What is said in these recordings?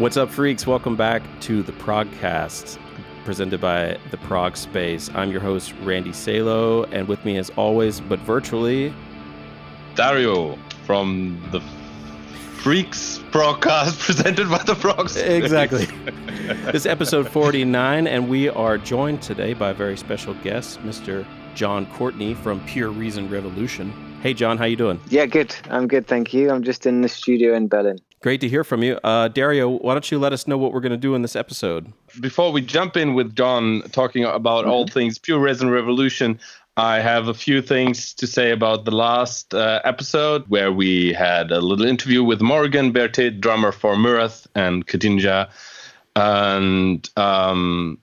What's up, freaks? Welcome back to the Progcast, presented by the Prog Space. I'm your host, Randy Salo, and with me, as always, but virtually, Dario from the Freaks Progcast, presented by the Prog Space. Exactly. this is episode 49, and we are joined today by a very special guest, Mr. John Courtney from Pure Reason Revolution. Hey, John, how you doing? Yeah, good. I'm good, thank you. I'm just in the studio in Berlin. Great to hear from you. Uh, Dario, why don't you let us know what we're going to do in this episode? Before we jump in with John talking about all things Pure Reason Revolution, I have a few things to say about the last uh, episode where we had a little interview with Morgan Berthet, drummer for Myrath and Kadinja. And um,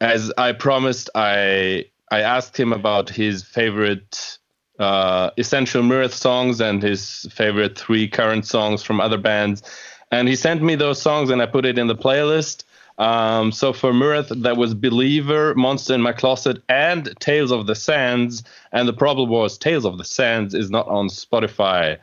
as I promised, I I asked him about his favorite uh, essential Myrath songs and his favorite three current songs from other bands. And he sent me those songs and I put it in the playlist. Um, so for Myrath, that was Believer, Monster in My Closet, and Tales of the Sands. And the problem was Tales of the Sands is not on Spotify.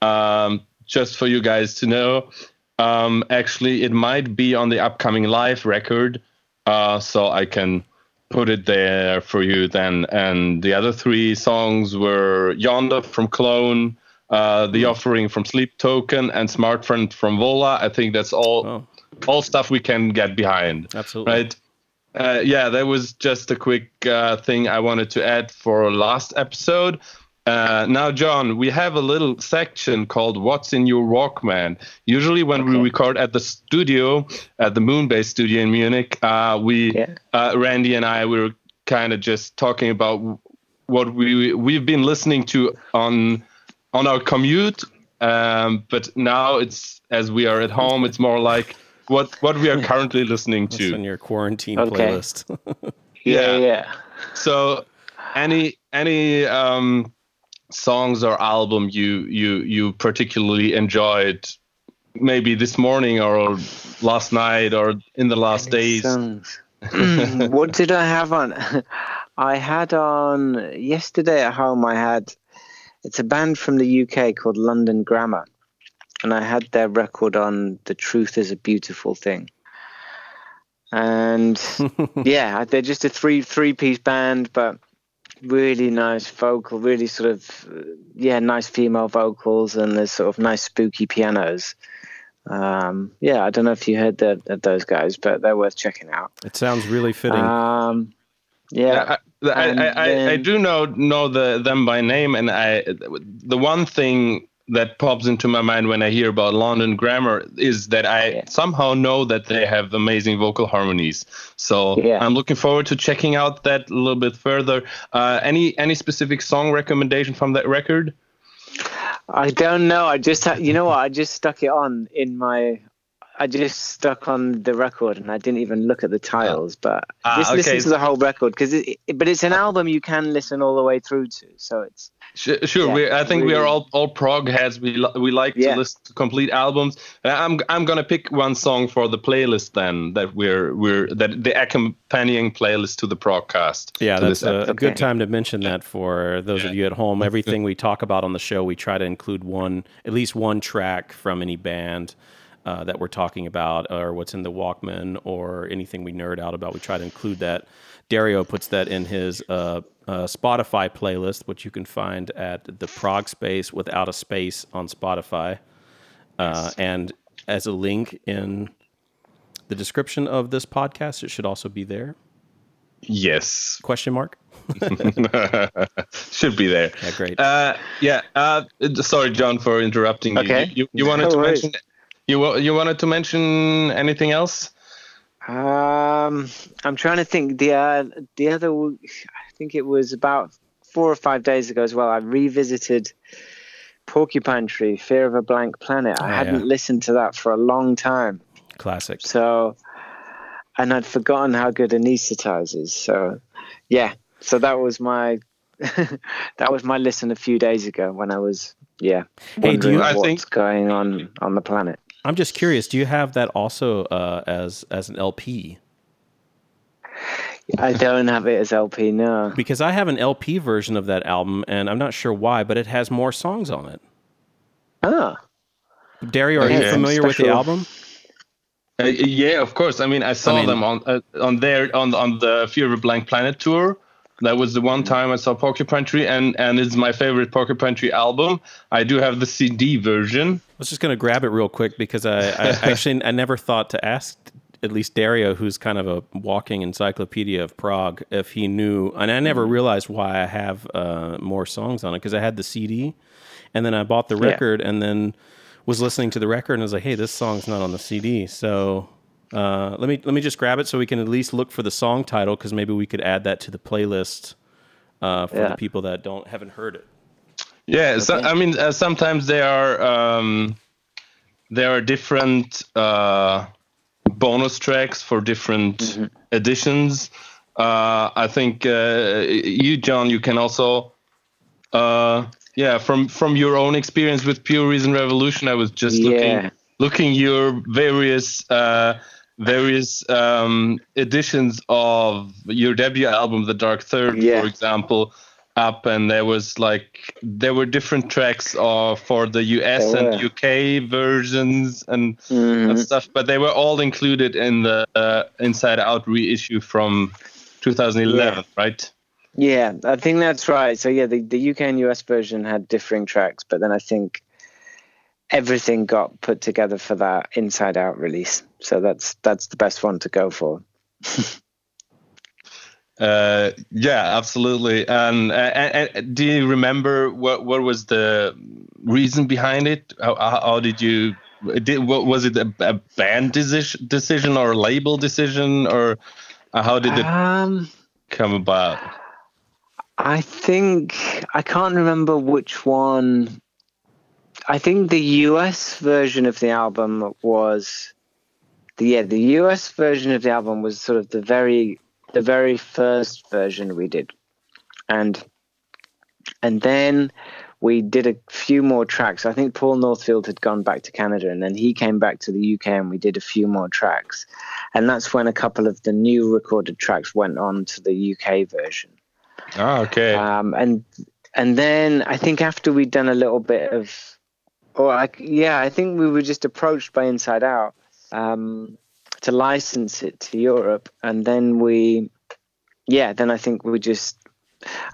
Um, just for you guys to know, um, actually, it might be on the upcoming live record. Uh, so I can put it there for you then. And the other three songs were Yonder from Klone, uh, The Offering from Sleep Token, and Smart Friend from Vola. I think that's all Oh. all stuff we can get behind. Absolutely. Right. Uh, yeah, that was just a quick uh, thing I wanted to add for last episode. Uh, now, John, we have a little section called "What's in Your Walkman." Usually, when we record at the studio, at the Moonbase studio in Munich, uh, we, Yeah. uh, Randy and I, we were kind of just talking about what we we've been listening to on on our commute. Um, but now it's as we are at home, it's more like what what we are currently listening What's to. on your quarantine Okay. playlist? Yeah, Yeah. yeah. So, any any um, songs or album you you you particularly enjoyed, maybe this morning or last night or in the last days? Songs. Hmm, what did I have on? I had on yesterday at home. I had it's a band from the UK called London Grammar, and I had their record on "The Truth Is a Beautiful Thing." And yeah, they're just a three three piece band, but really nice vocal, really sort of uh, yeah, nice female vocals, and there's sort of nice spooky pianos. Um, yeah, I don't know if you heard that those guys, but they're worth checking out. it sounds really fitting. Um, yeah, I, I, And I, I, I do know know the them by name, and I the one thing that pops into my mind when I hear about London Grammar is that I Yeah. somehow know that they have amazing vocal harmonies. So Yeah. I'm looking forward to checking out that a little bit further. Uh, any any specific song recommendation from that record? I don't know. I just, ha- you know what? I just stuck it on in my. I just stuck on the record and I didn't even look at the titles, but Ah, just listen to the whole record because it- But it's an album you can listen all the way through to, so it's Sure, sure. Yeah, we, I think we are all all prog heads. We li- we like Yeah. to listen to complete albums. Uh, I'm I'm gonna pick one song for the playlist then that we're we're that the accompanying playlist to the progcast. Yeah, that's this a, a good time to mention that for those of you at home. Everything we talk about on the show, we try to include one, at least one track from any band uh, that we're talking about, or what's in the Walkman, or anything we nerd out about. We try to include that. Dario puts that in his uh, uh, Spotify playlist, which you can find at the Prog Space without a space on Spotify, uh, and as a link in the description of this podcast, it should also be there. Yes, Question mark. should be there. Yeah, great. Uh, yeah. Uh, sorry, John, for interrupting you. Okay. You, you, you wanted No to worries. mention you you wanted to mention anything else? Um, I'm trying to think. The uh, the other, I think it was about four or five days ago as well. I revisited Porcupine Tree, Fear of a Blank Planet. I Oh, hadn't yeah. listened to that for a long time, Classic. so and I'd forgotten how good Anesthetize is. So, yeah. So that was my that was my listen a few days ago when I was yeah. Hey, do you- wondering I what's think- going on on the planet? I'm just curious. Do you have that also uh, as as an LP? I don't have it as LP. No. Because I have an LP version of that album, and I'm not sure why, but it has more songs on it. Ah. Dario, are Okay. you familiar with the album? Uh, yeah, of course. I mean, I saw I mean- them on uh, on their on on the Fear of a Blank Planet tour. That was the one time I saw Porcupine Tree, and and it's my favorite Porcupine Tree album. I do have the CD version. I was just going to grab it real quick because I, I actually I never thought to ask at least Dario, who's kind of a walking encyclopedia of prog, if he knew. And I never realized why I have uh, more songs on it because I had the CD, and then I bought the Yeah. record, and then was listening to the record, and I was like, "Hey, this song's not on the CD." So uh, let me let me just grab it so we can at least look for the song title because maybe we could add that to the playlist uh, for Yeah. the people that don't haven't heard it. Yeah, so, I mean, uh, sometimes there are um, there are different uh, bonus tracks for different editions. Uh, I think uh, you, John, you can also, uh, yeah, from from your own experience with Pure Reason Revolution. I was just Yeah. looking looking your various uh, various um, editions of your debut album, The Dark Third, Yeah. for example, up, and there was like there were different tracks uh, for the US and. UK versions and, Mhm. and stuff, but they were all included in the uh, Inside Out reissue from 2011, right? Yeah, I think that's right. So yeah, the, the UK and US version had differing tracks, but then I think everything got put together for that Inside Out release. So that's that's the best one to go for. Uh, yeah, absolutely. And, and, and do you remember what what was the reason behind it? How, how did you did what was it a, a band decision decision or a label decision or how did it Um, come about? I think I can't remember which one. I think the US version of the album was the yeah the US version of the album was sort of the very the very first version we did, and and then we did a few more tracks. I think Paul Northfield had gone back to Canada, and then he came back to the UK, and we did a few more tracks, and that's when a couple of the new recorded tracks went on to the UK version. Ah, okay. Um, and and then I think after we'd done a little bit of, or I, yeah, I think we were just approached by Inside Out um, to license it to Europe, and then we, yeah, then I think we just,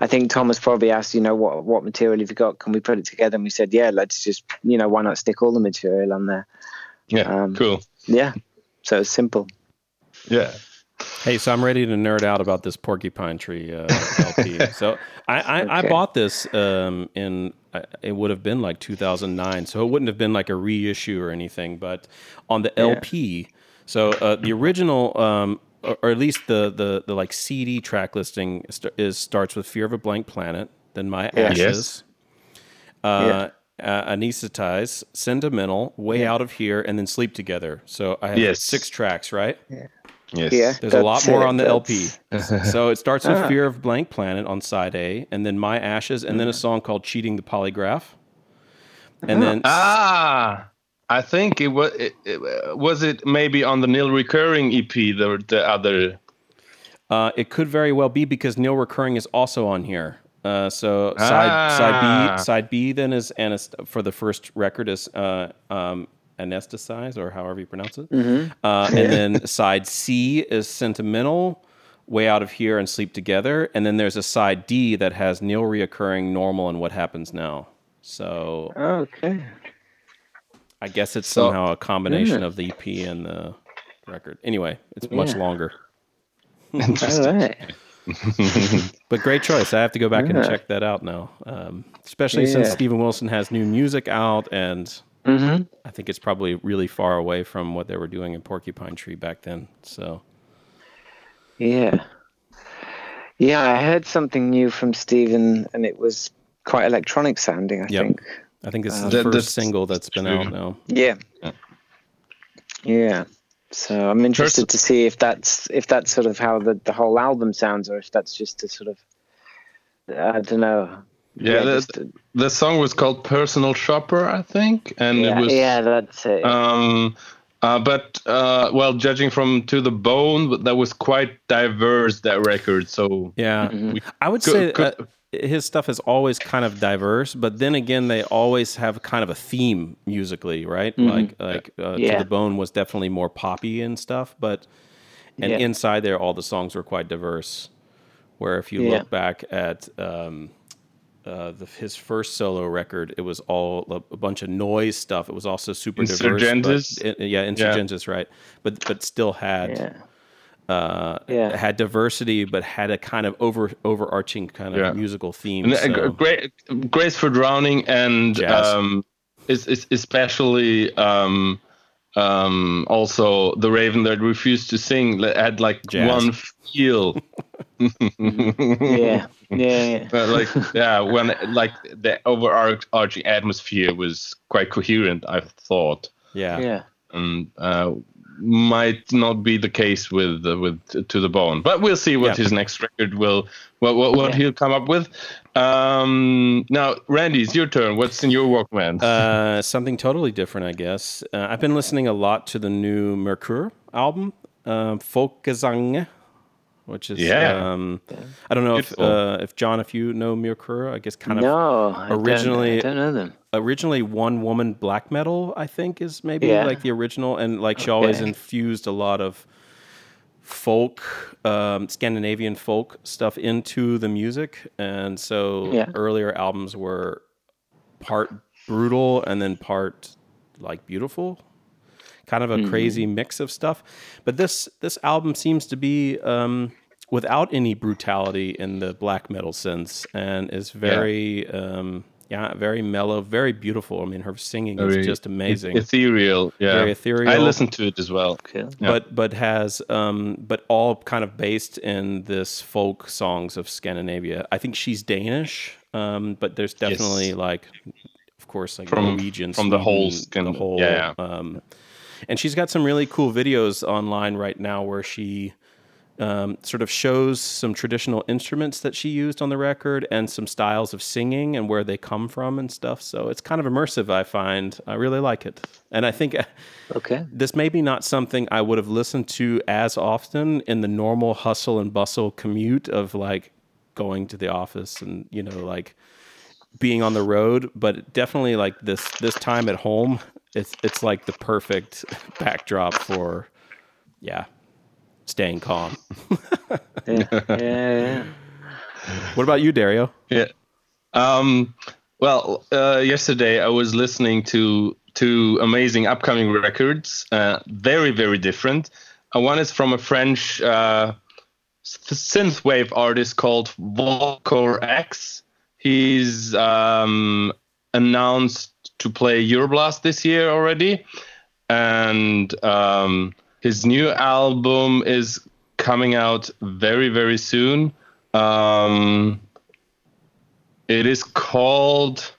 I think Thomas probably asked, you know, what what material have you got? Can we put it together? And we said, yeah, let's just, you know, why not stick all the material on there? yeah, um, cool. Yeah, so it's simple. Yeah. Hey, so I'm ready to nerd out about this Porcupine Tree uh, LP. so I, I, I bought this um, in uh, it would have been like 2009, so it wouldn't have been like a reissue or anything. But on the LP, so uh, the original, um, or, or at least the, the the like CD track listing st- is starts with "Fear of a Blank Planet," then "My Yeah. Ashes." Uh, uh, anesthetize, sentimental, way out of here, and then sleep together. So I have Yes. six tracks, right? Yes. Yeah. There's a lot more it, on the that's- LP. so it starts with Ah. Fear of Blank Planet on side A, and then My Ashes, and then a song called Cheating the Polygraph. And then Ah, I think it was. It, it, was it maybe on the nil recurring EP? The the other. uh, it could very well be because Nil Recurring is also on here. Uh, so side Ah. side B side B then is anest- for the first record is uh, um, anesthetize or however you pronounce it, uh, and then side C is sentimental, way out of here and sleep together, and then there's a side D that has Nil reoccurring, normal, and what happens now. So Okay. I guess it's So- somehow a combination Yeah. of the EP and the record. Anyway, it's much Yeah. longer. Right. But great choice. I have to go back and check that out now. Um, especially since Yeah. Steven Wilson has new music out, and Mm-hmm. I think it's probably really far away from what they were doing in Porcupine Tree back then. So Yeah. Yeah, I heard something new from Steven and it was quite electronic sounding, I Yep. think. I think this is Uh, the That- first single that's been true. out now. Yeah. Yeah. Yeah. So I'm interested to see if that's if that's sort of how the, the whole album sounds or if that's just a sort of I don't know. Yeah, the, a- the song was called "Personal Shopper," I think, and yeah, it was. yeah, that's it. Um, uh, but uh, well, judging from "To the Bone," that was quite diverse that record. So Yeah, Mhm. I would Could- say could- uh, his stuff is always kind of diverse, but then again, they always have kind of a theme musically, right? Mm-hmm. Like like uh, Yeah. to the bone was definitely more poppy and stuff, but and Yeah. inside there, all the songs were quite diverse. Where if you Yeah. look back at um, uh, the, his first solo record, it was all a, a bunch of noise stuff. It was also super diverse. But it- yeah, Insurgentes, right? But but still had Yeah. Uh, Yeah. had diversity, but had a kind of over overarching kind of Yeah. musical theme. And, uh, so- great, Grace for Drowning, and um, is, is especially um, um, also the Raven that refused to sing had like Jazz. one feel. Yeah. Yeah. Yeah. But like yeah, when like the overarching atmosphere was quite coherent, I thought, yeah. Yeah. and uh, might not be the case with uh, with To the Bone. But we'll see what Yeah. his next record will what what, what Yeah. he'll come up with. Um, now, Randy, it's your turn. What's in your Walkman? Uh, something totally different, I guess. Uh, I've been listening a lot to the new Myrkur album, um, Folkesange, which is Yeah. Um, I don't know if uh, if John, if you know Myrkur, I guess kind of No. I don't- originally- I don't know them. Originally one woman black metal. I think is maybe Yeah. like the original, and like she always infused a lot of folk, um, Scandinavian folk stuff into the music, and so Yeah. earlier albums were part brutal and then part like beautiful kind of a Mm-hmm. crazy mix of stuff but this this album seems to be um, without any brutality in the black metal sense and is very um, yeah very mellow very beautiful i mean her singing Very is just amazing Ethereal, yeah. Very ethereal. I listened to it as well. Cool. Yeah. but but has um, but all kind of based in this folk songs of Scandinavia. I think she's Danish, um, but there's definitely like, of course, like From- Norwegian from the whole Sweden, the Scand- whole, yeah, Um, and she's got some really cool videos online right now where she um, sort of shows some traditional instruments that she used on the record and some styles of singing and where they come from and stuff. So it's kind of immersive. I find I really like it, and I think Okay. this may be not something I would have listened to as often in the normal hustle and bustle commute of like going to the office and you know like being on the road, but definitely like this this time at home, it's it's like the perfect backdrop for yeah, staying calm. Yeah. yeah. yeah. What about you, Dario? Yeah. Um, well, uh, yesterday I was listening to two amazing upcoming records, uh, very, very different. Uh, one is from a French uh, synthwave artist called Volkor X. He's um, announced to play Euroblast this year already, and um, his new album is coming out very, very soon. Um, it is called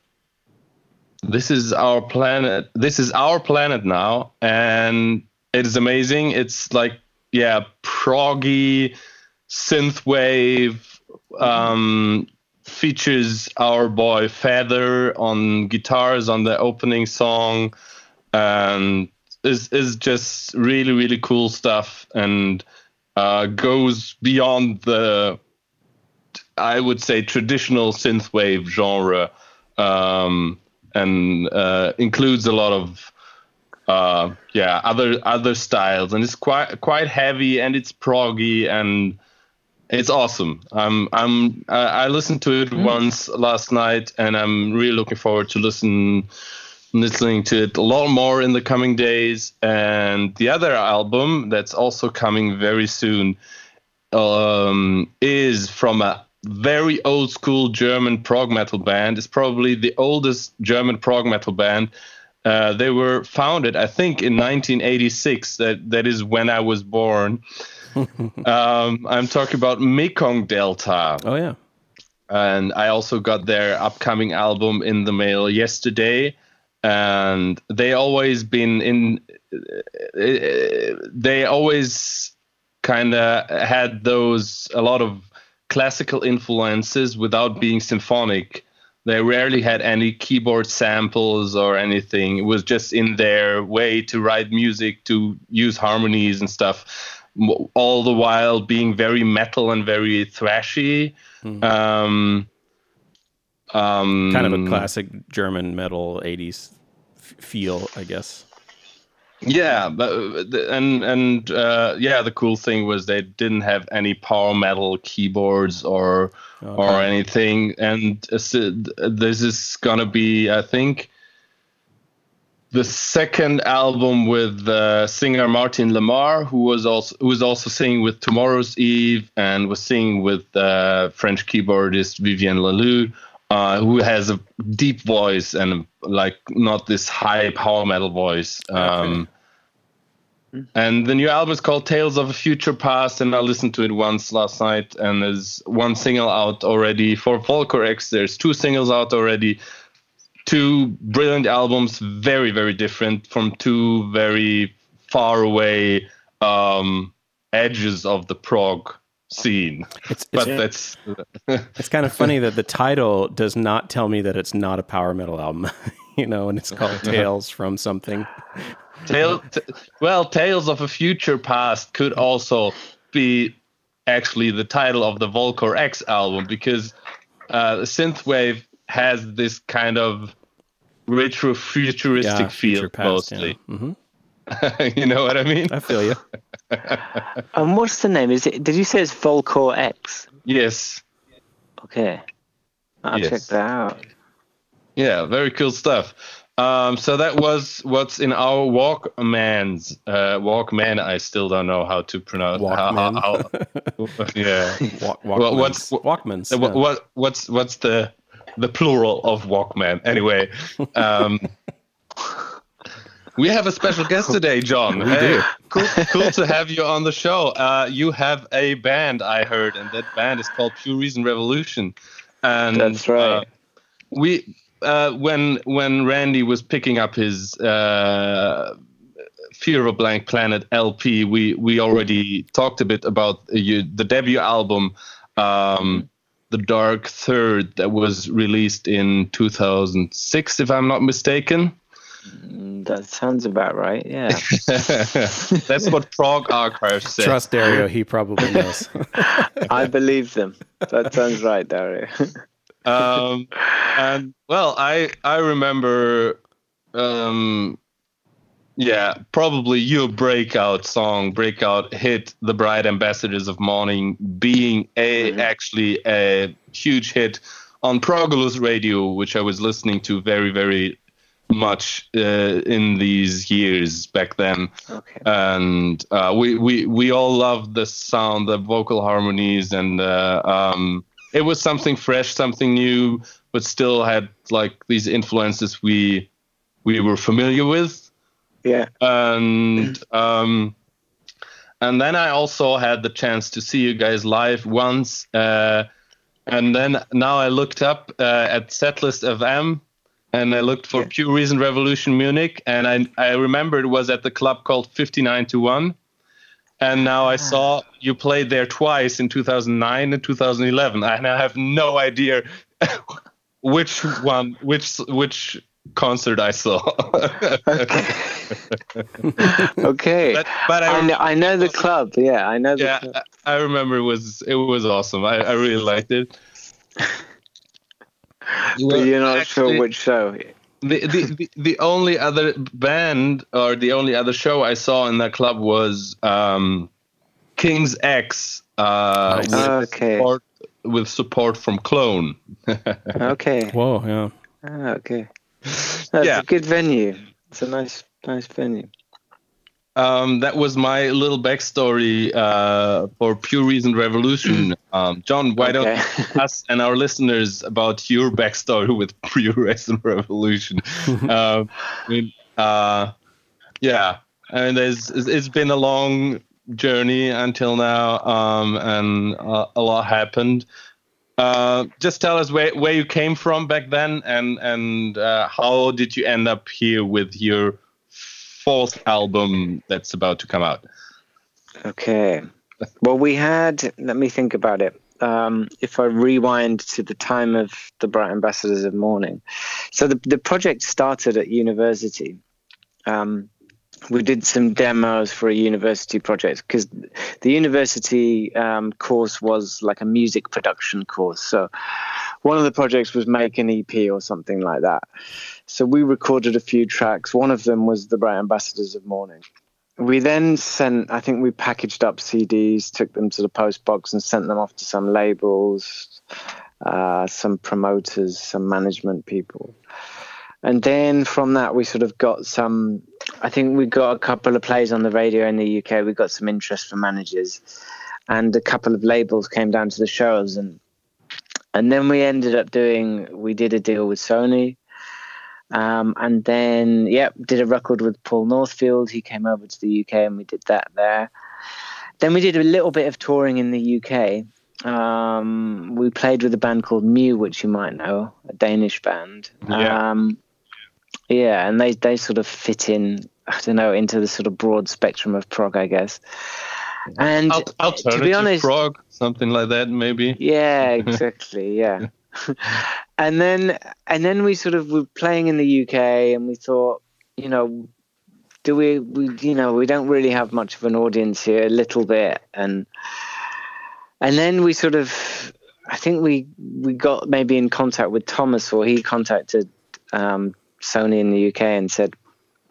This is Our Planet. This is Our Planet now. And it is amazing. It's like, yeah, proggy, synthwave, um, features our boy Feather on guitars on the opening song. And is is just really, really cool stuff and uh, goes beyond the I would say traditional synthwave genre, um, and uh, includes a lot of uh, yeah other other styles, and it's quite quite heavy and it's proggy and it's awesome. I'm I'm I I listened to it once last night, and I'm really looking forward to listen listening to it a lot more in the coming days. And the other album that's also coming very soon um, is from a very old school German prog metal band. It's probably the oldest German prog metal band. Uh, they were founded, I think, in 1986. That that is when I was born. um, I'm talking about Mekong Delta, Oh yeah, and I also got their upcoming album in the mail yesterday. And they always been in. Eh, eh, they always kind of had those a lot of classical influences without being symphonic. They rarely had any keyboard samples or anything. It was just in their way to write music, to use harmonies and stuff, all the while being very metal and very thrashy. Hmm. Um, Um, kind of a classic German metal '80s f- feel, I guess. Yeah, but and and uh, yeah, the cool thing was they didn't have any power metal keyboards or okay. or anything, and uh, this is gonna be, I think, the second album with uh, singer Martin LeMar, who was also who was also singing with Tomorrow's Eve and was singing with uh, French keyboardist Vivian Lalu, uh, who has a deep voice and like not this high power metal voice. Um, okay. And the new album is called Tales of a Future Past, and I listened to it once last night. And there's one single out already for Volkor X. There's two singles out already two brilliant albums, very very different from two very far away um, edges of the prog scene. It's, but it's, that's it's kind of funny that the title does not tell me that it's not a power metal album. you know, and it's called Tales from something. Tale, t- well, Tales of a Future Past could also be actually the title of the Volkor X album because uh, synthwave has this kind of retro futuristic yeah, feel past, mostly. Yeah. Mm-hmm. you know what I mean? I feel you. um, what's the name? Is it? Did you say it's Volkor X? Yes. Okay, I'll yes. check that out. Yeah, very cool stuff. Um, so that was what's in our Walkman's uh, Walkman. I still don't know how to pronounce. Walkman. How, how, yeah. Walk, Walkmans. What's Walkmans? Yeah. What, what's what's the the plural of Walkman. Anyway, um, we have a special guest today, John. We hey, do. Cool, cool to have you on the show. Uh, you have a band, I heard, and that band is called Pure Reason Revolution. And that's right. Uh, we uh, when when Randy was picking up his uh, Fear of a Blank Planet LP, we we already talked a bit about you, the debut album. Um, the Dark Third that was released in 2006, if I'm not mistaken. Mm, that sounds about right. Yeah. That's what Prog Archive said. Trust Dario, he probably knows. I believe them. That sounds right, Dario. um, and well, I I remember um, yeah, probably your breakout song, breakout hit, "The Bright Ambassadors of Morning," being a mm-hmm. actually a huge hit on Progulus Radio, which I was listening to very, very much uh, in these years back then. Okay. And uh, we, we we all loved the sound, the vocal harmonies, and uh, um, it was something fresh, something new, but still had like these influences we we were familiar with yeah. And um, and then I also had the chance to see you guys live once. Uh, and then now I looked up uh, at Setlist FM and I looked for yeah. Pure Reason Revolution Munich, and I I remember it was at the club called 59 to One. And now I ah. saw you played there twice in 2009 and 2011, and I have no idea which one, which which concert I saw. okay. okay. But, but I, I, know, I, know, the club. Yeah, I know. yeah, club. I remember it was it was awesome. I, I really liked it. but you're not actually, sure which show. The, the, the, the only other band or the only other show I saw in that club was um, King's X. Uh, with okay. Support, with support from Klone. okay. Whoa, yeah. Ah, okay. That's yeah. a good venue. It's a nice, nice venue. Um, that was my little backstory uh, for Pure Reason Revolution. Um, John, why okay. don't us and our listeners about your backstory with Pure Reason Revolution? uh, I mean, uh, yeah, and there's it's been a long journey until now, um, and uh, a lot happened. Uh, just tell us where, where you came from back then and and uh, how did you end up here with your fourth album that's about to come out. Okay. Well we had let me think about it. Um, if i rewind to the time of the bright ambassadors of morning. So the, the project started at university. Um, we did some demos for a university project because the university um, course was like a music production course. So one of the projects was make an EP or something like that. So we recorded a few tracks. One of them was the Bright Ambassadors of Morning. We then sent, I think we packaged up CDs, took them to the post box, and sent them off to some labels, uh, some promoters, some management people. And then from that, we sort of got some. I think we got a couple of plays on the radio in the UK. We got some interest from managers, and a couple of labels came down to the shows, and and then we ended up doing. We did a deal with Sony, um, and then, yep, did a record with Paul Northfield. He came over to the UK and we did that there. Then we did a little bit of touring in the UK. Um, we played with a band called Mew, which you might know, a Danish band. Yeah. Um, yeah, and they, they sort of fit in, I don't know, into the sort of broad spectrum of prog, I guess. And Alternative to be honest, prog, something like that, maybe. Yeah, exactly. Yeah. and then and then we sort of were playing in the UK, and we thought, you know, do we we you know we don't really have much of an audience here, a little bit, and and then we sort of I think we we got maybe in contact with Thomas, or he contacted um, Sony in the UK and said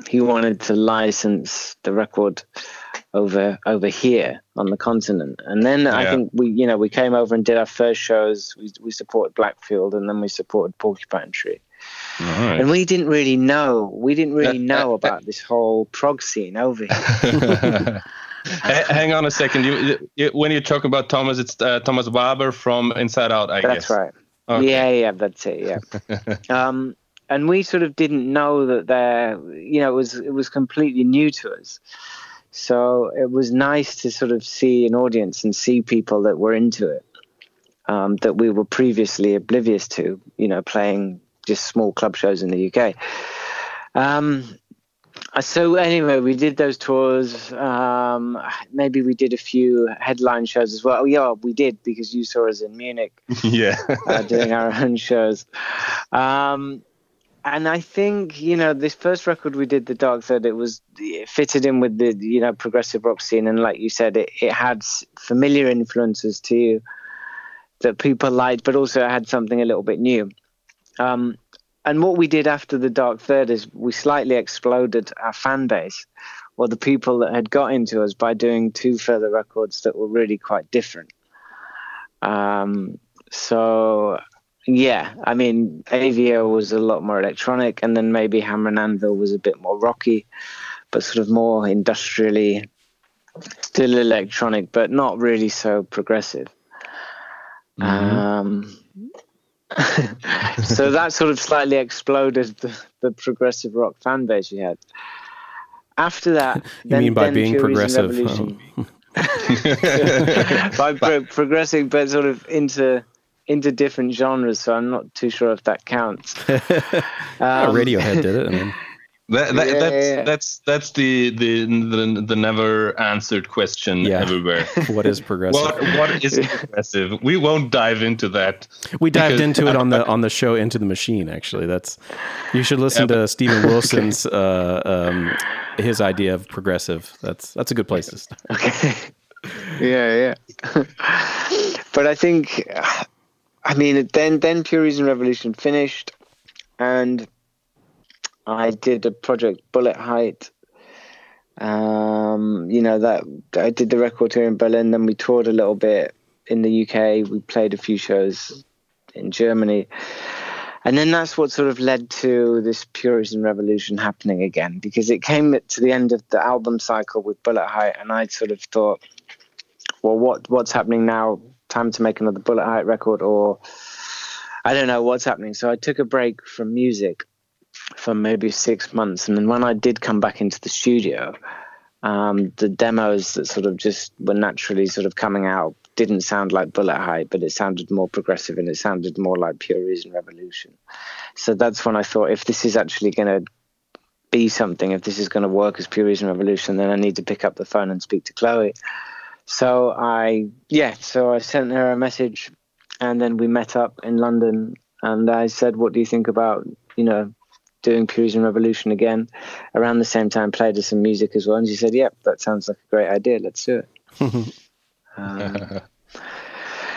he wanted to license the record over over here on the continent. And then yeah. I think we, you know, we came over and did our first shows. We we supported Blackfield, and then we supported Porcupine Tree. Right. And we didn't really know. We didn't really know about this whole prog scene over here. Hang on a second. You, you, when you talk about Thomas, it's uh, Thomas Waber from Inside Out, I that's guess. That's right. Okay. Yeah, yeah, that's it. Yeah. um, and we sort of didn't know that there. You know, it was it was completely new to us. So it was nice to sort of see an audience and see people that were into it, um, that we were previously oblivious to, you know, playing just small club shows in the UK. Um, so anyway, we did those tours. Um, maybe we did a few headline shows as well. Oh, yeah, we did because you saw us in Munich. yeah, uh, doing our own shows. Um, and I think you know this first record we did, the Dark Third, it was it fitted in with the you know progressive rock scene, and like you said, it it had familiar influences to you that people liked, but also had something a little bit new. Um, and what we did after the Dark Third is we slightly exploded our fan base, or the people that had got into us by doing two further records that were really quite different. Um, so yeah, I mean, AVO was a lot more electronic, and then maybe Hammer and Anvil was a bit more rocky, but sort of more industrially, still electronic, but not really so progressive. Mm-hmm. Um, so that sort of slightly exploded the, the, progressive rock fan base we had. After that, you then, mean by being progressive? Oh. by pro- progressing, but sort of into into different genres, so I'm not too sure if that counts. um, yeah, Radiohead did it. I mean. That, that, yeah, that's yeah. that's that's the, the the the never answered question yeah. everywhere. what is progressive? what, what is progressive? We won't dive into that. We dived into it on the on the show Into the Machine. Actually, that's you should listen to Steven Wilson's okay. uh, um, his idea of progressive. That's that's a good place to start. Okay. yeah, yeah. but I think I mean, then then Pure Reason Revolution finished, and I did a project Bullet Height. Um, you know that I did the record here in Berlin. Then we toured a little bit in the UK. We played a few shows in Germany, and then that's what sort of led to this Pure Reason Revolution happening again because it came to the end of the album cycle with Bullet Height, and I sort of thought, well, what what's happening now? Time to make another Bullet Height record, or I don't know what's happening. So I took a break from music for maybe six months, and then when I did come back into the studio, um, the demos that sort of just were naturally sort of coming out didn't sound like Bullet Height, but it sounded more progressive and it sounded more like Pure Reason Revolution. So that's when I thought, if this is actually going to be something, if this is going to work as Pure Reason Revolution, then I need to pick up the phone and speak to Chloe. So I, yeah, so I sent her a message and then we met up in London and I said, what do you think about, you know, doing Pure Reason Revolution again? Around the same time, played her some music as well. And she said, yep, that sounds like a great idea. Let's do it. um,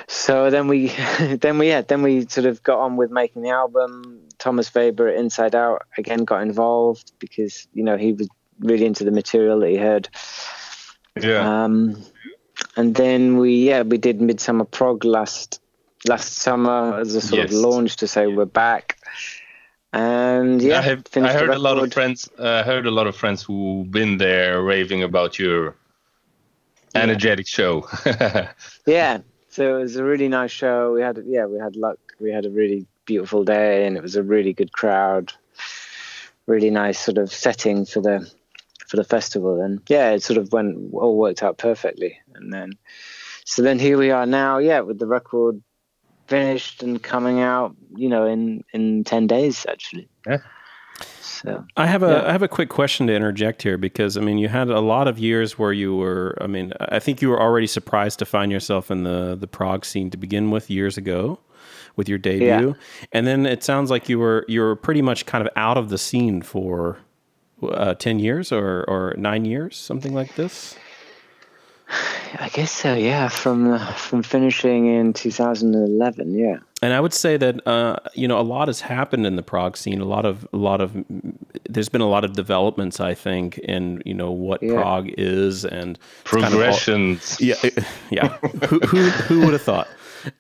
so so then we then we yeah then we sort of got on with making the album thomas waber inside out again got involved because you know he was really into the material that he heard Yeah. um and then we yeah we did midsummer prog last last summer as a sort Yes. of launch to say we're back and yeah I have I heard a lot of friends uh, heard a lot of friends who've been there raving about your energetic show. Yeah. So it was a really nice show. We had yeah, we had luck. We had a really beautiful day and it was a really good crowd. Really nice sort of setting for the for the festival and yeah, it sort of went all worked out perfectly. And then so then here we are now, yeah, with the record finished and coming out, you know, in in 10 days actually. Yeah. So I have a I Yeah. have a quick question to interject here because I mean you had a lot of years where you were I mean I think you were already surprised to find yourself in the the prog scene to begin with years ago with your debut and then it sounds like you were you were pretty much kind of out of the scene for uh, 10 years or or 9 years something like this I guess so, yeah, from from finishing in 2011, yeah. And I would say that uh, you know a lot has happened in the prog scene. A lot of a lot of there's been a lot of developments. I think in you know what Yeah. prog is and it's kind of all- Progressions. yeah, yeah. who, who who would have thought?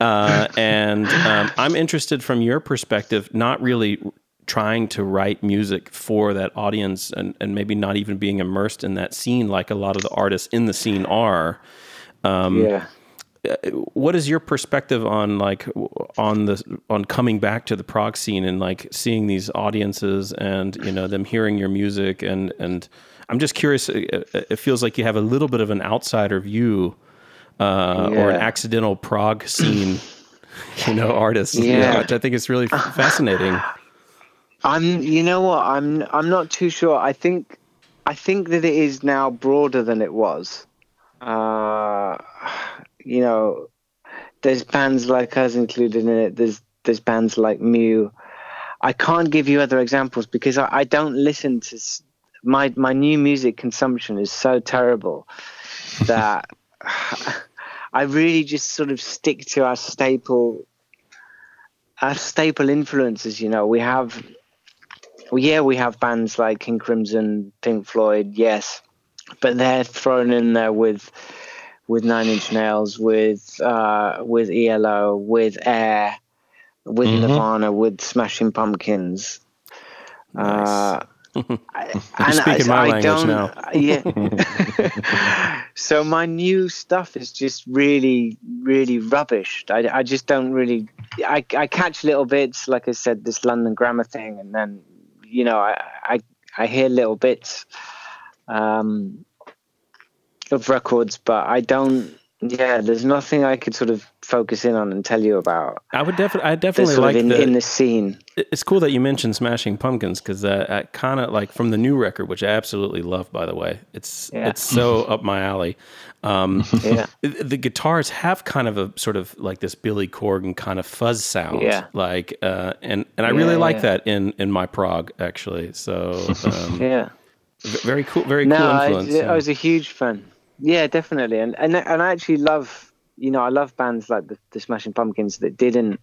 Uh, and um, I'm interested from your perspective, not really trying to write music for that audience, and and maybe not even being immersed in that scene like a lot of the artists in the scene are. Um, yeah. what is your perspective on like on the on coming back to the prog scene and like seeing these audiences and you know them hearing your music and and I'm just curious. It, it feels like you have a little bit of an outsider view uh, or an accidental prog scene, you know, artist, you know, Yeah. which I think is really fascinating. I'm you know what I'm I'm not too sure. I think I think that it is now broader than it was. Uh, you know, there's bands like us included in it. There's there's bands like Mew. I can't give you other examples because I, I don't listen to my my new music consumption is so terrible that I really just sort of stick to our staple our staple influences. You know, we have well, yeah, we have bands like King Crimson, Pink Floyd, yes, but they're thrown in there with with Nine Inch Nails, with uh, with ELO, with Air, with Mhm. Nirvana, with Smashing Pumpkins. Uh, I- and speaking my language don't, now. Yeah. so my new stuff is just really, really rubbish. I, I just don't really. I, I catch little bits, like I said, this London grammar thing, and then you know I I, I hear little bits um, of records, but I don't. Yeah, there's nothing I could sort of focus in on and tell you about. I would definitely, I definitely like in, the, in the scene. it's cool that you mentioned Smashing Pumpkins because uh, I kind of like from the new record, which I absolutely love, by the way. It's Yeah. it's so up my alley. Um, Yeah. the, guitars have kind of a sort of like this Billy Corgan kind of fuzz sound, Yeah. like uh, and and I really Yeah, like yeah. that in in my prog actually. So um, Yeah. very cool, very no, cool I, influence. I yeah. was a huge fan. Yeah, definitely, and and and I actually love you know I love bands like the, the Smashing Pumpkins that didn't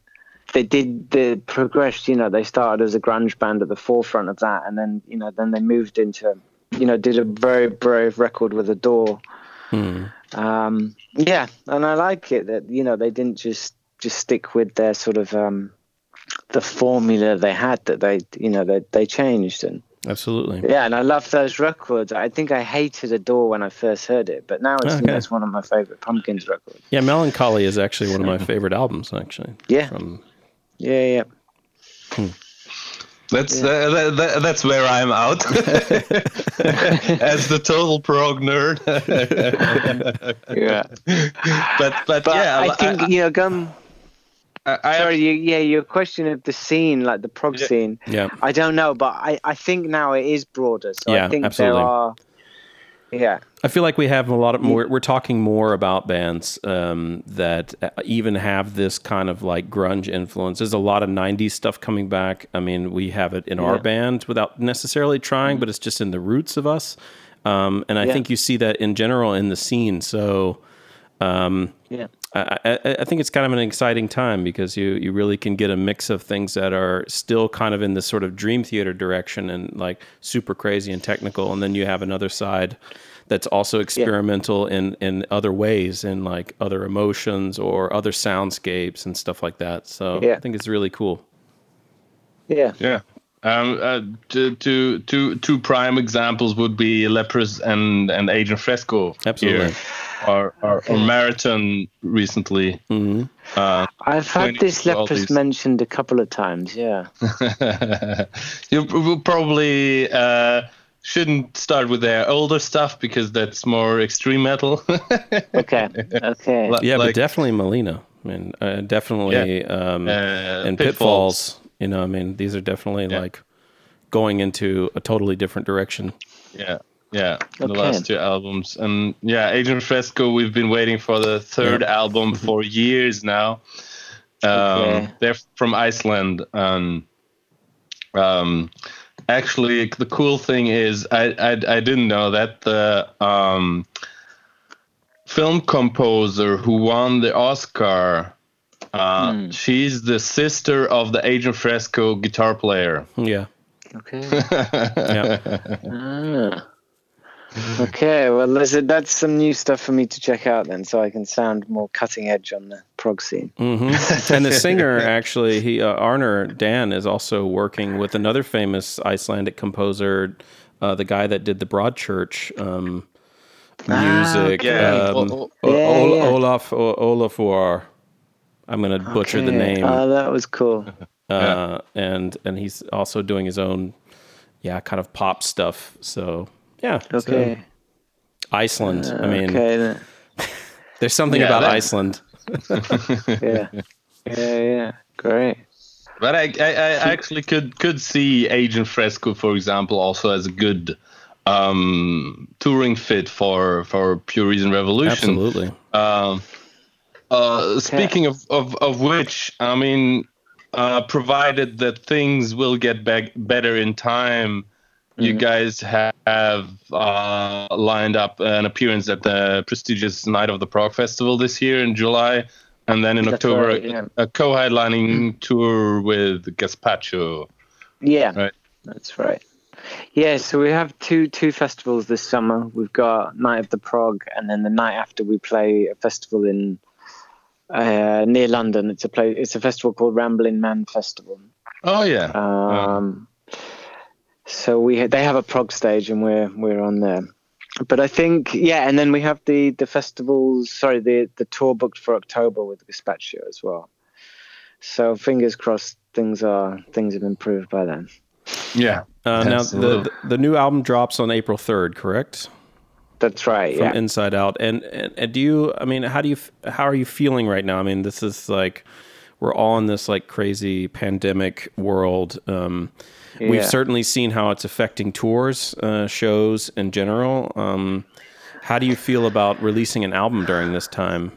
they did the progressed. You know, they started as a grunge band at the forefront of that, and then you know then they moved into you know did a very brave record with Adore. Hmm. Um, yeah, and I like it that you know they didn't just just stick with their sort of um, the formula they had that they you know they they changed and. Absolutely. Yeah, and I love those records. I think I hated Adore when I first heard it, but now it's, Okay. it's one of my favorite Pumpkins records. Yeah, Mellon Collie is actually one of my favorite albums. Actually, Yeah. From Yeah, yeah. That's uh, that, that, that's where I'm out as the total prog nerd. Yeah. but but, But yeah, I think, you know, Gum, I, I, sorry, you, yeah, your question of the scene, like the prog Yeah. scene, yeah, I don't know, but I, I think now it is broader. So Yeah, I think absolutely. there are, yeah. I feel like we have a lot of more. We're talking more about bands um, that uh, even have this kind of like grunge influence. There's a lot of '90s stuff coming back. I mean, we have it in our band without necessarily trying, but it's just in the roots of us. Um, and I Yeah. think you see that in general in the scene. So um, Yeah. I, I, I think it's kind of an exciting time because you you really can get a mix of things that are still kind of in this sort of dream theater direction and like super crazy and technical, and then you have another side that's also experimental yeah. in in other ways, in like other emotions or other soundscapes and stuff like that. So yeah. I think it's really cool. Yeah. Yeah. Um, uh, two, two, two, two prime examples would be Leprous and, and Agent Fresco. Absolutely. Here. Or, or, or, Marathon recently. Mm-hmm. Uh, I've had this Leprous mentioned a couple of times, yeah. you probably uh, shouldn't start with their older stuff because that's more extreme metal. okay, okay. yeah, like, but definitely Malina. I mean, uh, definitely yeah. um, uh, and pitfalls. pitfalls you know, I mean, these are definitely yeah. like going into a totally different direction. Yeah. Yeah, okay. the last two albums. And yeah, Agent Fresco, we've been waiting for the third yeah. album for years now. Um, okay. They're from Iceland. And um, actually, the cool thing is, I, I, I didn't know that the um, film composer who won the Oscar uh, mm. She's the sister of the Agent Fresco guitar player. Yeah. Okay. yeah. Ah. Okay, well, listen, that's some new stuff for me to check out then, so I can sound more cutting edge on the prog scene. Mm-hmm. and the singer, actually, he uh, Arnór Dan is also working with another famous Icelandic composer, uh, the guy that did the Broadchurch um, music, ah, okay. um, yeah, o- yeah. Olaf o- Olafur. I'm going to butcher okay. the name. Oh, that was cool. Uh, and and he's also doing his own, yeah, kind of pop stuff. So yeah. Okay. So, Iceland. Uh, I mean, okay. there's something yeah, about that... Iceland. yeah. Yeah. Yeah. Great. But I, I, I actually could could see Agent Fresco, for example, also as a good um, touring fit for for Pure Reason Revolution. Absolutely. Um, uh, speaking of, of, of which, I mean, uh, provided that things will get back better in time, mm-hmm. you guys have uh, lined up an appearance at the prestigious Night of the Prog Festival this year in July, and then in That's October right, yeah. a, co-headlining mm-hmm. tour with Gazpacho. Yeah, right. That's right. Yeah, so we have two two festivals this summer. We've got Night of the Prog, and then the night after we play a festival in uh, near London. It's a place. It's a festival called Rambling Man Festival. Oh yeah. Um, oh. So we they have a prog stage and we're we're on there. But I think yeah, and then we have the the festivals. Sorry, the the tour booked for October with Gazpacho as well. So fingers crossed, things are things have improved by then. Yeah. Uh, now the, the new album drops on April third, correct? That's right. From yeah. inside out. And, and, and do you? I mean, how do you? How are you feeling right now? I mean, this is like we're all in this like crazy pandemic world. Um, yeah. We've certainly seen how it's affecting tours, uh, shows in general. Um, how do you feel about releasing an album during this time?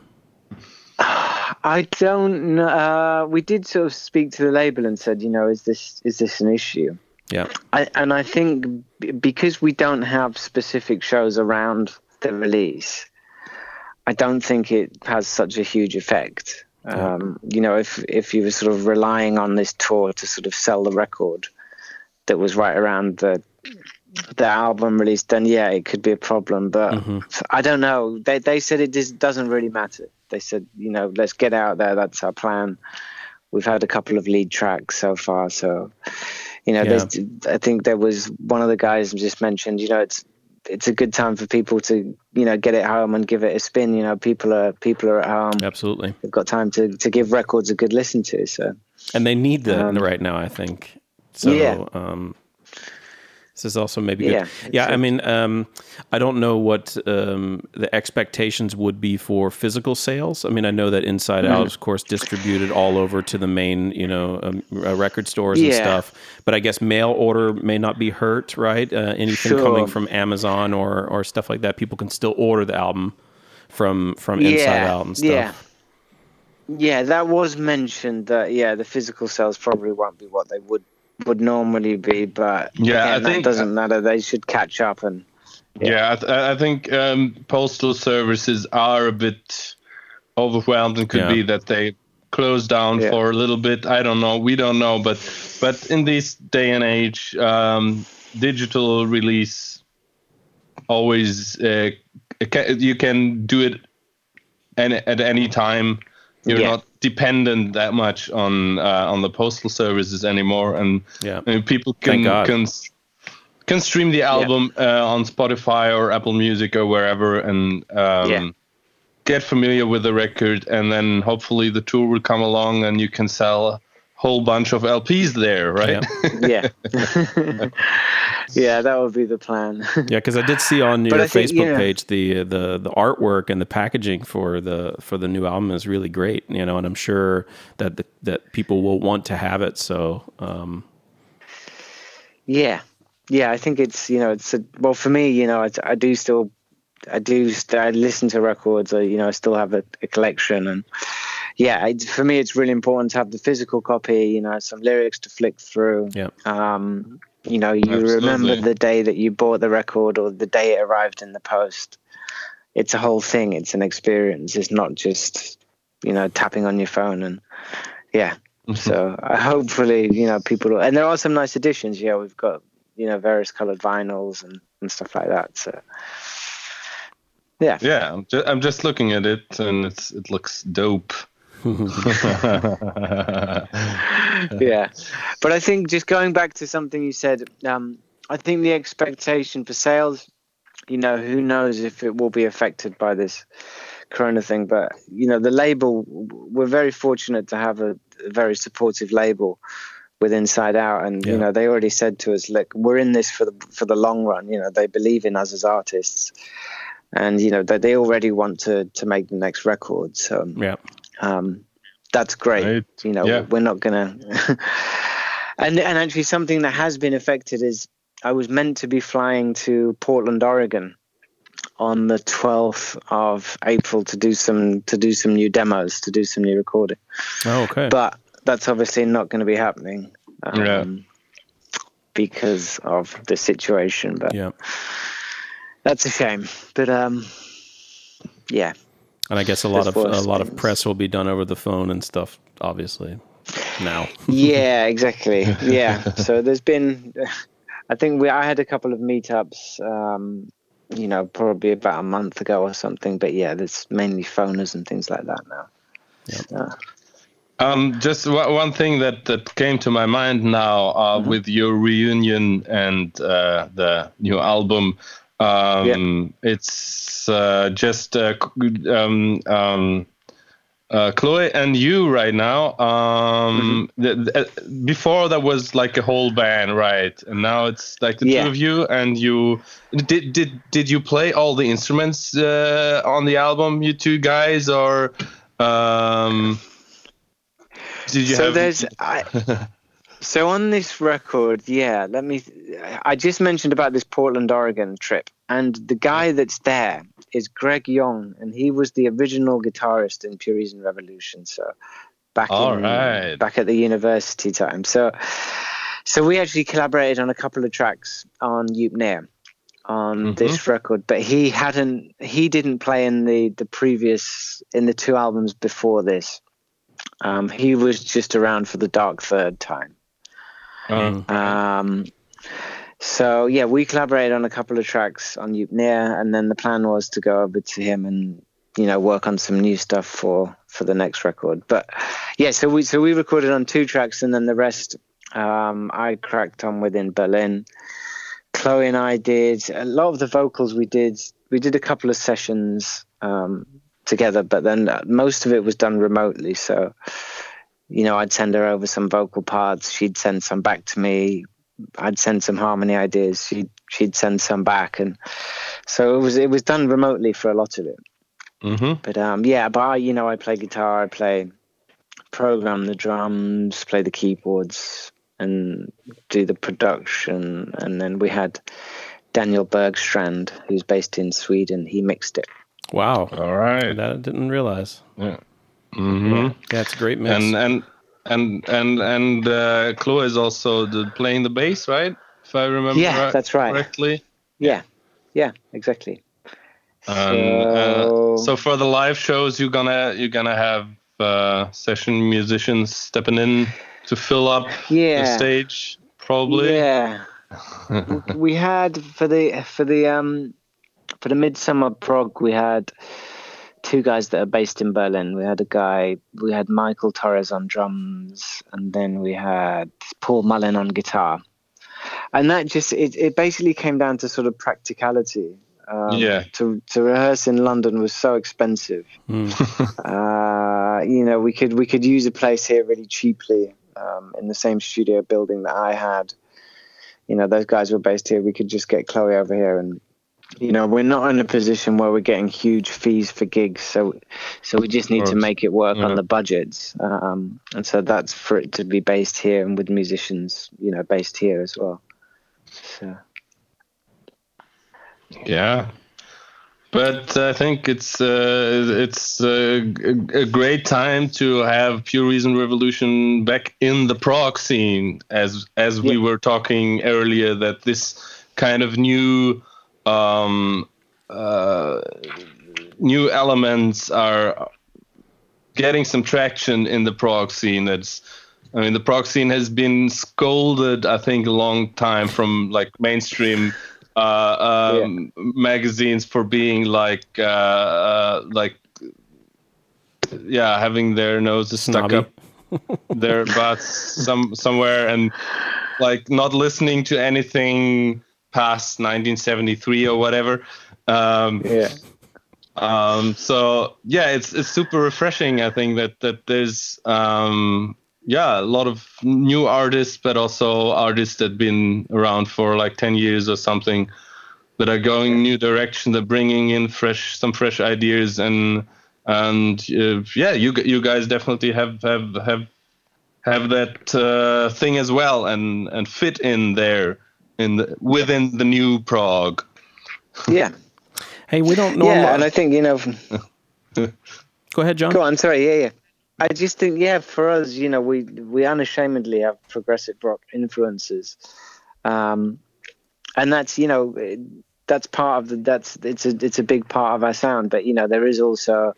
I don't know. Uh, we did sort of speak to the label and said, you know, is this is this an issue? Yeah. I, and I think because we don't have specific shows around the release, I don't think it has such a huge effect. Yeah. Um, you know, if if you were sort of relying on this tour to sort of sell the record that was right around the the album release, then yeah, it could be a problem. But mm-hmm. I don't know. They they said it just doesn't really matter. They said, you know, let's get out there. That's our plan. We've had a couple of lead tracks so far, so you know, yeah. I think there was one of the guys just mentioned, you know, it's it's a good time for people to you know get it home and give it a spin. You know, people are people are at home. Absolutely, they've got time to to give records a good listen to. So, and they need that um, right now. I think. So, yeah. Um, this is also maybe good. Yeah, yeah I mean, um, I don't know what um, the expectations would be for physical sales. I mean, I know that Inside mm. Out is, of course, distributed all over to the main, you know, um, uh, record stores yeah. and stuff. But I guess mail order may not be hurt, right? Uh, anything sure. coming from Amazon or or stuff like that, people can still order the album from from yeah. Inside Out and stuff. Yeah. Yeah, that was mentioned that yeah, the physical sales probably won't be what they would would normally be, but yeah, again, I think, that doesn't matter. They should catch up and. Yeah, yeah I, th- I, think um, postal services are a bit overwhelmed and could Yeah. be that they close down Yeah. for a little bit. I don't know. We don't know, but but in this day and age, um, digital release always uh, you can do it any, at any time. You're Yeah. not dependent that much on uh, on the postal services anymore, and Yeah. people can can can stream the album uh, on Spotify or Apple Music or wherever, and um, Yeah. get familiar with the record, and then hopefully the tour will come along, and you can sell whole bunch of LPs there, right? Yeah. Yeah. yeah, that would be the plan. Yeah, because I did see on your But think, Facebook yeah. page the the the artwork and the packaging for the for the new album is really great. You know, and I'm sure that the, that people will want to have it. So um, Yeah, yeah. I think it's you know it's a, well for me. You know, I, I do still, I do st- I listen to records. I, you know, I still have a, a collection, and yeah, it, for me, it's really important to have the physical copy. You know, some lyrics to flick through. yeah, Um, you know, you Absolutely. remember the day that you bought the record or the day it arrived in the post. It's a whole thing. It's an experience. It's not just you know tapping on your phone and yeah. So uh, hopefully, you know, people will, and there are some nice additions. Yeah, we've got you know various colored vinyls and, and stuff like that. So yeah, Yeah, I'm just, I'm just looking at it, and it's it looks dope. Yeah. But I think just going back to something you said, um, I think the expectation for sales, you know, who knows if it will be affected by this Corona thing. But you know, the label, we're very fortunate to have a, a very supportive label with Inside Out, and Yeah. you know, they already said to us, look, we're in this for the for the long run. You know, they believe in us as artists. And you know that they already want to to make the next record, so yeah, um, that's great. Right. You know, Yeah. we're not gonna. and and actually, something that has been affected is I was meant to be flying to Portland, Oregon, on the 12th of April to do some to do some new demos, to do some new recording. oh, okay, But that's obviously not going to be happening. Um, Yeah. Because of the situation, but yeah. that's a shame. But um, yeah, And I guess a lot of a lot of press will be done over the phone and stuff. Obviously, now. yeah, exactly. Yeah. So there's been, I think we I had a couple of meetups, um, you know, probably about a month ago or something. But yeah, there's mainly phoners and things like that now. So, Um, just one one thing that, that came to my mind now uh, Mm-hmm. with your reunion and uh, the new album. Um, It's uh, just uh, um, um, uh, Chloe and you right now. Um, Mm-hmm. th- th- before that was like a whole band, right? And now it's like the Yeah. two of you. And you did did did you play all the instruments uh, on the album, you two guys, or? Um, did you so have there's, I, so on this record, yeah. Let me. I just mentioned about this Portland, Oregon trip, and the guy that's there is Greg Jong, and he was the original guitarist in Pure Reason Revolution. So back All in, right. back at the university time. So so we actually collaborated on a couple of tracks on Eupnea on Mhm. this record, but he hadn't he didn't play in the the previous in the two albums before this. Um, he was just around for the Dark Third time. Uh, Um, so yeah, we collaborated on a couple of tracks on Eupnea, and then the plan was to go over to him and you know work on some new stuff for for the next record. But yeah, so we so we recorded on two tracks, and then the rest um, I cracked on with in Berlin. Chloe and I did a lot of the vocals. We did we did a couple of sessions um, together, but then most of it was done remotely. So you know, I'd send her over some vocal parts. She'd send some back to me. I'd send some harmony ideas. She'd she'd send some back, and so it was it was done remotely for a lot of it. hmm But um, yeah, but I, you know, I play guitar. I play program the drums, play the keyboards, and do the production. And then we had Daniel Bergstrand, who's based in Sweden. He mixed it. Wow, All right. that I didn't realize. Yeah. Hmm Yeah, a great mix. And and and and and uh, Chloe is also the, playing the bass, right? If I remember Yeah, right- that's right. correctly. Yeah, yeah, exactly. So, uh, so for the live shows, you're gonna you're gonna have uh, session musicians stepping in to fill up yeah. the stage, probably. Yeah. we had for the for the um for the midsummer prog we had two guys that are based in Berlin. We had a guy, we had Michael Torres on drums, and then we had Paul Mullin on guitar. And that just it, it basically came down to sort of practicality. Um, yeah. To to rehearse in London was so expensive. Mm. uh, you know, we could we could use a place here really cheaply um, in the same studio building that I had. You know, those guys were based here. We could just get Chloe over here and you know we're not in a position where we're getting huge fees for gigs so so we just need to make it work yeah. on the budgets um, and so that's for it to be based here and with musicians you know based here as well so yeah but I think it's uh, it's uh, a, a, great time to have Pure Reason Revolution back in the prog scene, as as yeah. we were talking earlier. That this kind of new um, uh, new elements are getting some traction in the prog scene. That's I mean, the prog scene has been scolded, I think, a long time from like mainstream uh, um, yeah. magazines for being like uh, uh, like yeah, having their noses stuck up their butts some somewhere and like not listening to anything past 1973 or whatever. Um, yeah. Um, so yeah, it's it's super refreshing. I think that that there's um, yeah a lot of new artists, but also artists that've been around for like 10 years or something that are going new direction. They're bringing in fresh some fresh ideas and and uh, yeah, you you guys definitely have have have have that uh, thing as well and and fit in there in the, within the new prog. Yeah. hey, we don't normally. Yeah, and I think you know. Go ahead, John. Go on. Sorry. Yeah, yeah. I just think, yeah, for us, you know, we we unashamedly have progressive rock influences, um, and that's you know that's part of the that's it's a it's a big part of our sound. But you know, there is also,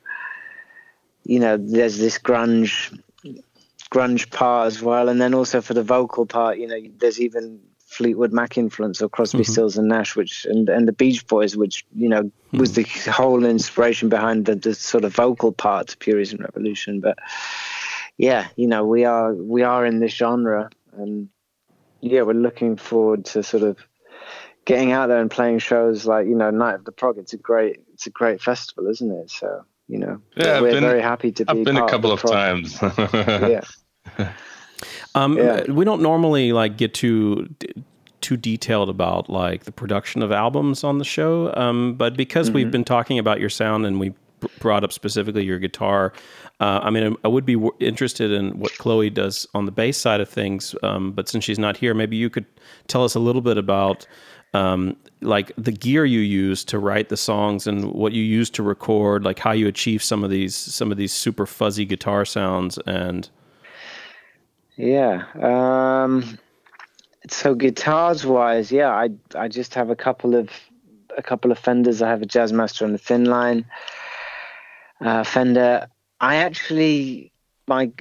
you know, there's this grunge grunge part as well, and then also for the vocal part, you know, there's even Fleetwood Mac influence or Crosby, mm-hmm. Stills and Nash, which and and the Beach Boys, which you know mm-hmm. was the whole inspiration behind the, the sort of vocal part to Reason Revolution. But yeah, you know we are we are in this genre, and yeah, we're looking forward to sort of getting out there and playing shows like you know Night of the Prog. It's a great it's a great festival, isn't it? So you know, yeah, we're been, very happy to be. I've been a couple of, of times. yeah. Um, yeah. We don't normally like get too too detailed about like the production of albums on the show, um, but because mm-hmm. we've been talking about your sound and we brought up specifically your guitar, uh, I mean, I would be w- interested in what Chloe does on the bass side of things. Um, but since she's not here, maybe you could tell us a little bit about um, like the gear you use to write the songs and what you use to record, like how you achieve some of these some of these super fuzzy guitar sounds and yeah. Um, so guitars wise, yeah, I I just have a couple of a couple of Fenders. I have a Jazzmaster and a thin line uh, Fender. I actually my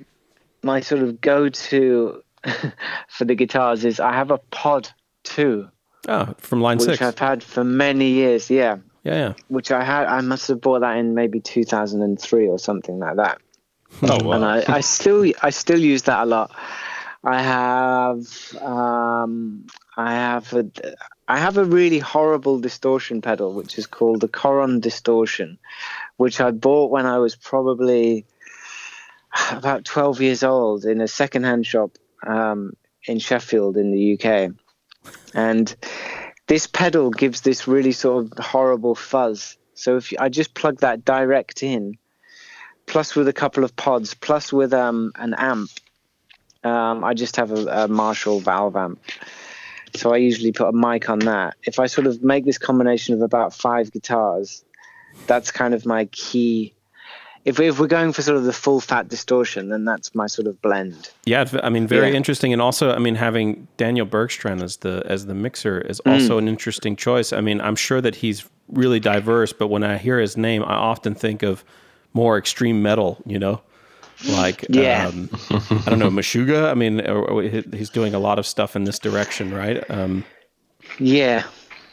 my sort of go to for the guitars is I have a Pod Two. Oh, from line which six. Which I've had for many years. Yeah. Yeah, yeah. Which I had. I must have bought that in maybe 2003 or something like that. Oh wow! And I, I still I still use that a lot. I have um, I have a I have a really horrible distortion pedal, which is called the Coron Distortion, which I bought when I was probably about 12 years old in a secondhand shop um, in Sheffield in the UK, and this pedal gives this really sort of horrible fuzz. So if I just plug that direct in, plus with a couple of pods, plus with um, an amp. Um, I just have a, a, Marshall valve amp. So I usually put a mic on that. If I sort of make this combination of about five guitars, that's kind of my key. If, we, if we're going for sort of the full fat distortion, then that's my sort of blend. Yeah, I mean, very yeah. interesting, and also, I mean, having Daniel Bergstrand as the as the mixer is also mm. an interesting choice. I mean, I'm sure that he's really diverse. But when I hear his name, I often think of more extreme metal. You know, like Yeah. um, I don't know Meshuggah. I mean, or- or he- he's doing a lot of stuff in this direction, right? Um, Yeah.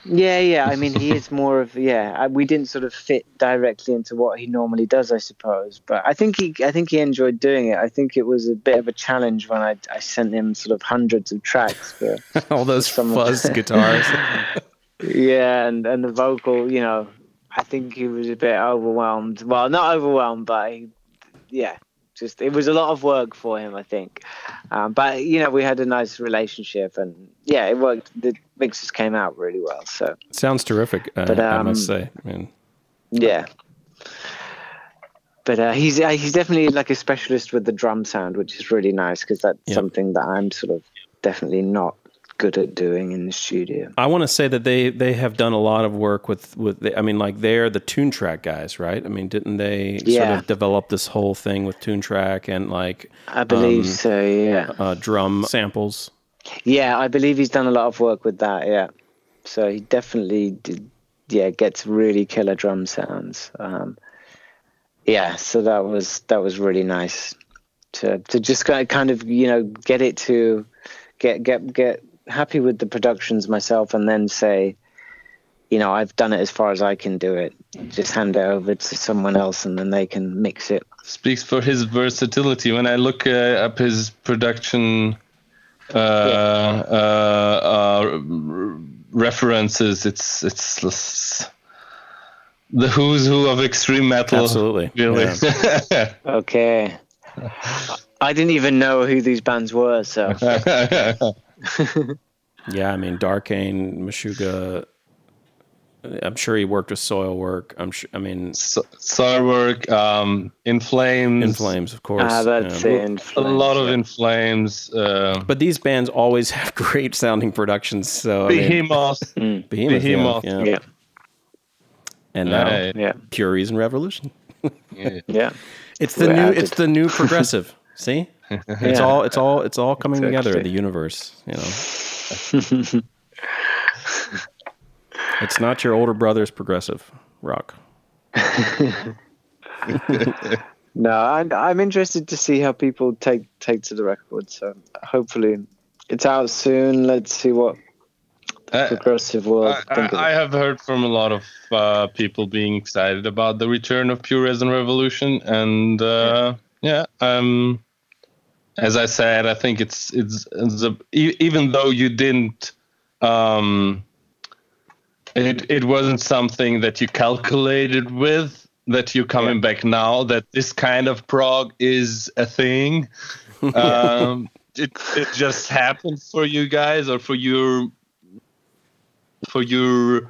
Yeah, yeah. I mean, he is more of yeah. We didn't sort of fit directly into what he normally does, I suppose. But I think he, I think he enjoyed doing it. I think it was a bit of a challenge when I, I sent him sort of hundreds of tracks for all those fuzz guitars. yeah, and and the vocal. You know, I think he was a bit overwhelmed. Well, not overwhelmed, but he, yeah, just it was a lot of work for him. I think, um, but you know, we had a nice relationship, and yeah, it worked. The mixes came out really well. So. Sounds terrific. Uh, But, I must um, say, I mean, Yeah. But uh, he's uh, he's definitely like a specialist with the drum sound, which is really nice because that's Yeah. something that I'm sort of definitely not good at doing in the studio. I want to say that they they have done a lot of work with with. The, I mean, like they're the Toontrack guys, right? I mean, didn't they sort of develop this whole thing with Toontrack and like I believe um, so. Yeah. uh, drum samples? Yeah, I believe he's done a lot of work with that. Yeah. So he definitely did. Yeah, gets really killer drum sounds. Um, yeah, so that was that was really nice to to just ki- kind of you know get it to get get get happy with the productions myself, and then say, you know, I've done it as far as I can do it. Just hand it over to someone else, and then they can mix it. Speaks for his versatility. When I look uh, up his production uh, uh, uh, r- references, it's it's s- the who's who of extreme metal. Absolutely. Really. Okay. I didn't even know who these bands were, so Yeah, I mean, Darkane, Meshuggah. I'm sure he worked with Soilwork. I'm sure. I mean, So- Soilwork, um, In Flames, In Flames, of course. ah, that's it. In a lot of yeah. In Flames, uh, But these bands always have great sounding productions. So I mean, Behemoth. Behemoth, Behemoth, yeah, yeah. Yeah, and now Right. yeah, Pure Reason Revolution. Yeah. yeah. It's the We're new. added. It's the new progressive. See, it's all. It's all. It's all coming together. Exactly. The universe. You know. it's not your older brother's progressive rock. No, I, I'm interested to see how people take take to the record. So hopefully, it's out soon. Let's see what Uh, progressive world I, I, I have heard from a lot of uh, people being excited about the return of Pure Reason Revolution, and uh, yeah, um, as I said, I think it's it's, it's a, even though you didn't, um, it it wasn't something that you calculated with that you're coming back now that this kind of prog is a thing. um, it it just happened for you guys or for your for your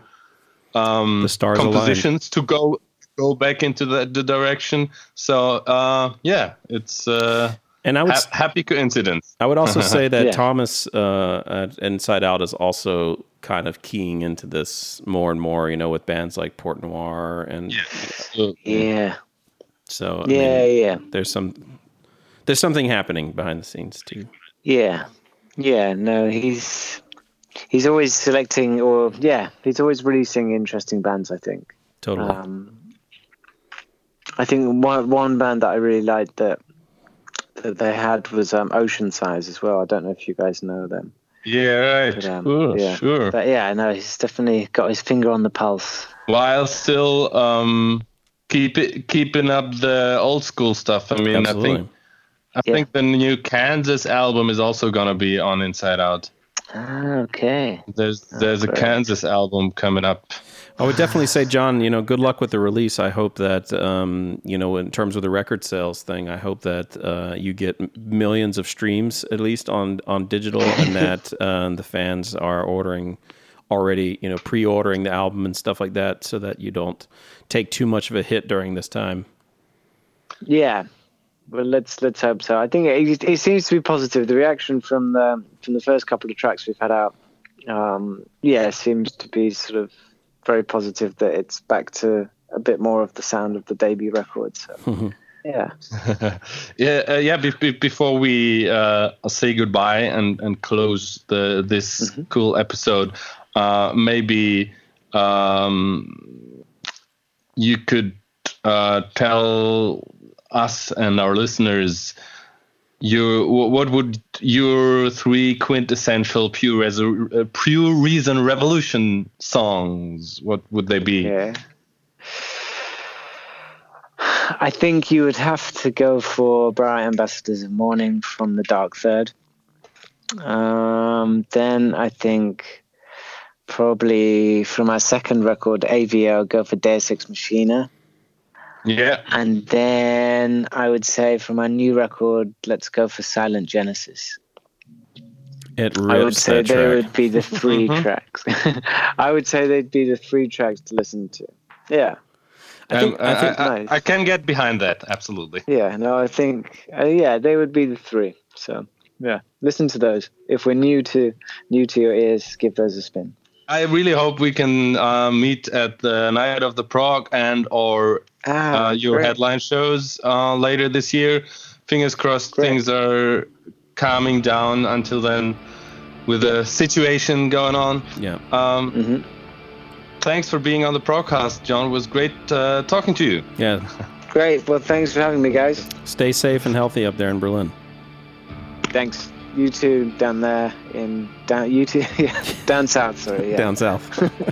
um, The stars aligned. compositions to go go back into the, the direction. So uh, yeah, it's uh, And I would. ha- happy coincidence. I would also say that Yeah. Thomas uh, at Inside Out is also kind of keying into this more and more. You know, with bands like Port Noir, and So, Yeah, so I yeah, mean, yeah, there's some there's something happening behind the scenes too. yeah, yeah. No, he's he's always selecting, or yeah, he's always releasing interesting bands. I think. Totally. Um, I think one one band that I really liked that that they had was um, Oceansize as well. I don't know if you guys know them. yeah, right. But, um, sure, yeah. sure. But yeah, no, he's definitely got his finger on the pulse. While still um, keep it, keeping up the old school stuff. I mean, Absolutely. I think I Yeah. think the new Kansas album is also gonna be on Inside Out. Ah, okay. There's there's a. Kansas album coming up. I would definitely say, John, you know, good luck with the release. I hope that, um, you know, in terms of the record sales thing, I hope that uh, you get millions of streams at least on on digital, and that uh, the fans are ordering already, you know, pre-ordering the album and stuff like that, so that you don't take too much of a hit during this time. Yeah. Well, let's let's hope so. I think it, it seems to be positive. The reaction from the from the first couple of tracks we've had out, um, yeah, seems to be sort of very positive that it's back to a bit more of the sound of the debut record. So, yeah, yeah, uh, yeah. Be- be- before we uh, say goodbye and, and close the this cool episode, uh, maybe um, you could uh, tell us and our listeners your what would your three quintessential pure, Resu- uh, pure reason revolution songs what would they be Yeah. I think you would have to go for Bright Ambassadors of Morning from the Dark Third. Um, then I think probably from our second record, AVO, go for Deus Ex Machina. Yeah And then I would say from our new record, let's go for Silent Genesis. It I would say that they track. would be the 3 Mhm. tracks. I would say they'd be the three tracks to listen to. Yeah. I think, Um, I think I, nice. I can get behind that absolutely Yeah, no, I think uh, yeah, they would be the three. So yeah, listen to those. If we're new to new to your ears, give those a spin. I really hope we can uh, meet at the Night of the Prog and or Ah, uh, your great. headline shows uh, later this year. Fingers crossed Great. things are calming down until then with the situation going on. yeah. Um, Mhm. Thanks for being on the broadcast, John. It was great uh, talking to you. Yeah. Great. Well, thanks for having me, guys. Stay safe and healthy up there in Berlin. Thanks. You two down there in down you two yeah, down south. Sorry, yeah, Down south.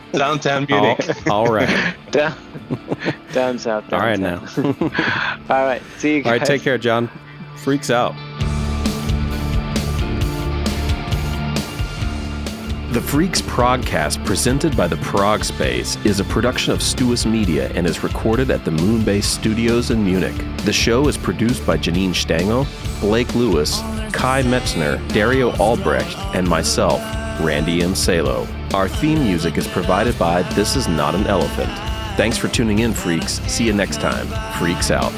Downtown all, Munich. all right. down down south. All down right now. All right. See you guys. All right, take care, John. Freaks out. The Freaks Progcast, presented by the Prog Space, is a production of Stuus Media and is recorded at the Moonbase Studios in Munich. The show is produced by Janine Stangel, Blake Lewis, Kai Metzner, Dario Albrecht, and myself, Randy M. Salo. Our theme music is provided by This Is Not an Elephant. Thanks for tuning in, freaks. See you next time. Freaks out.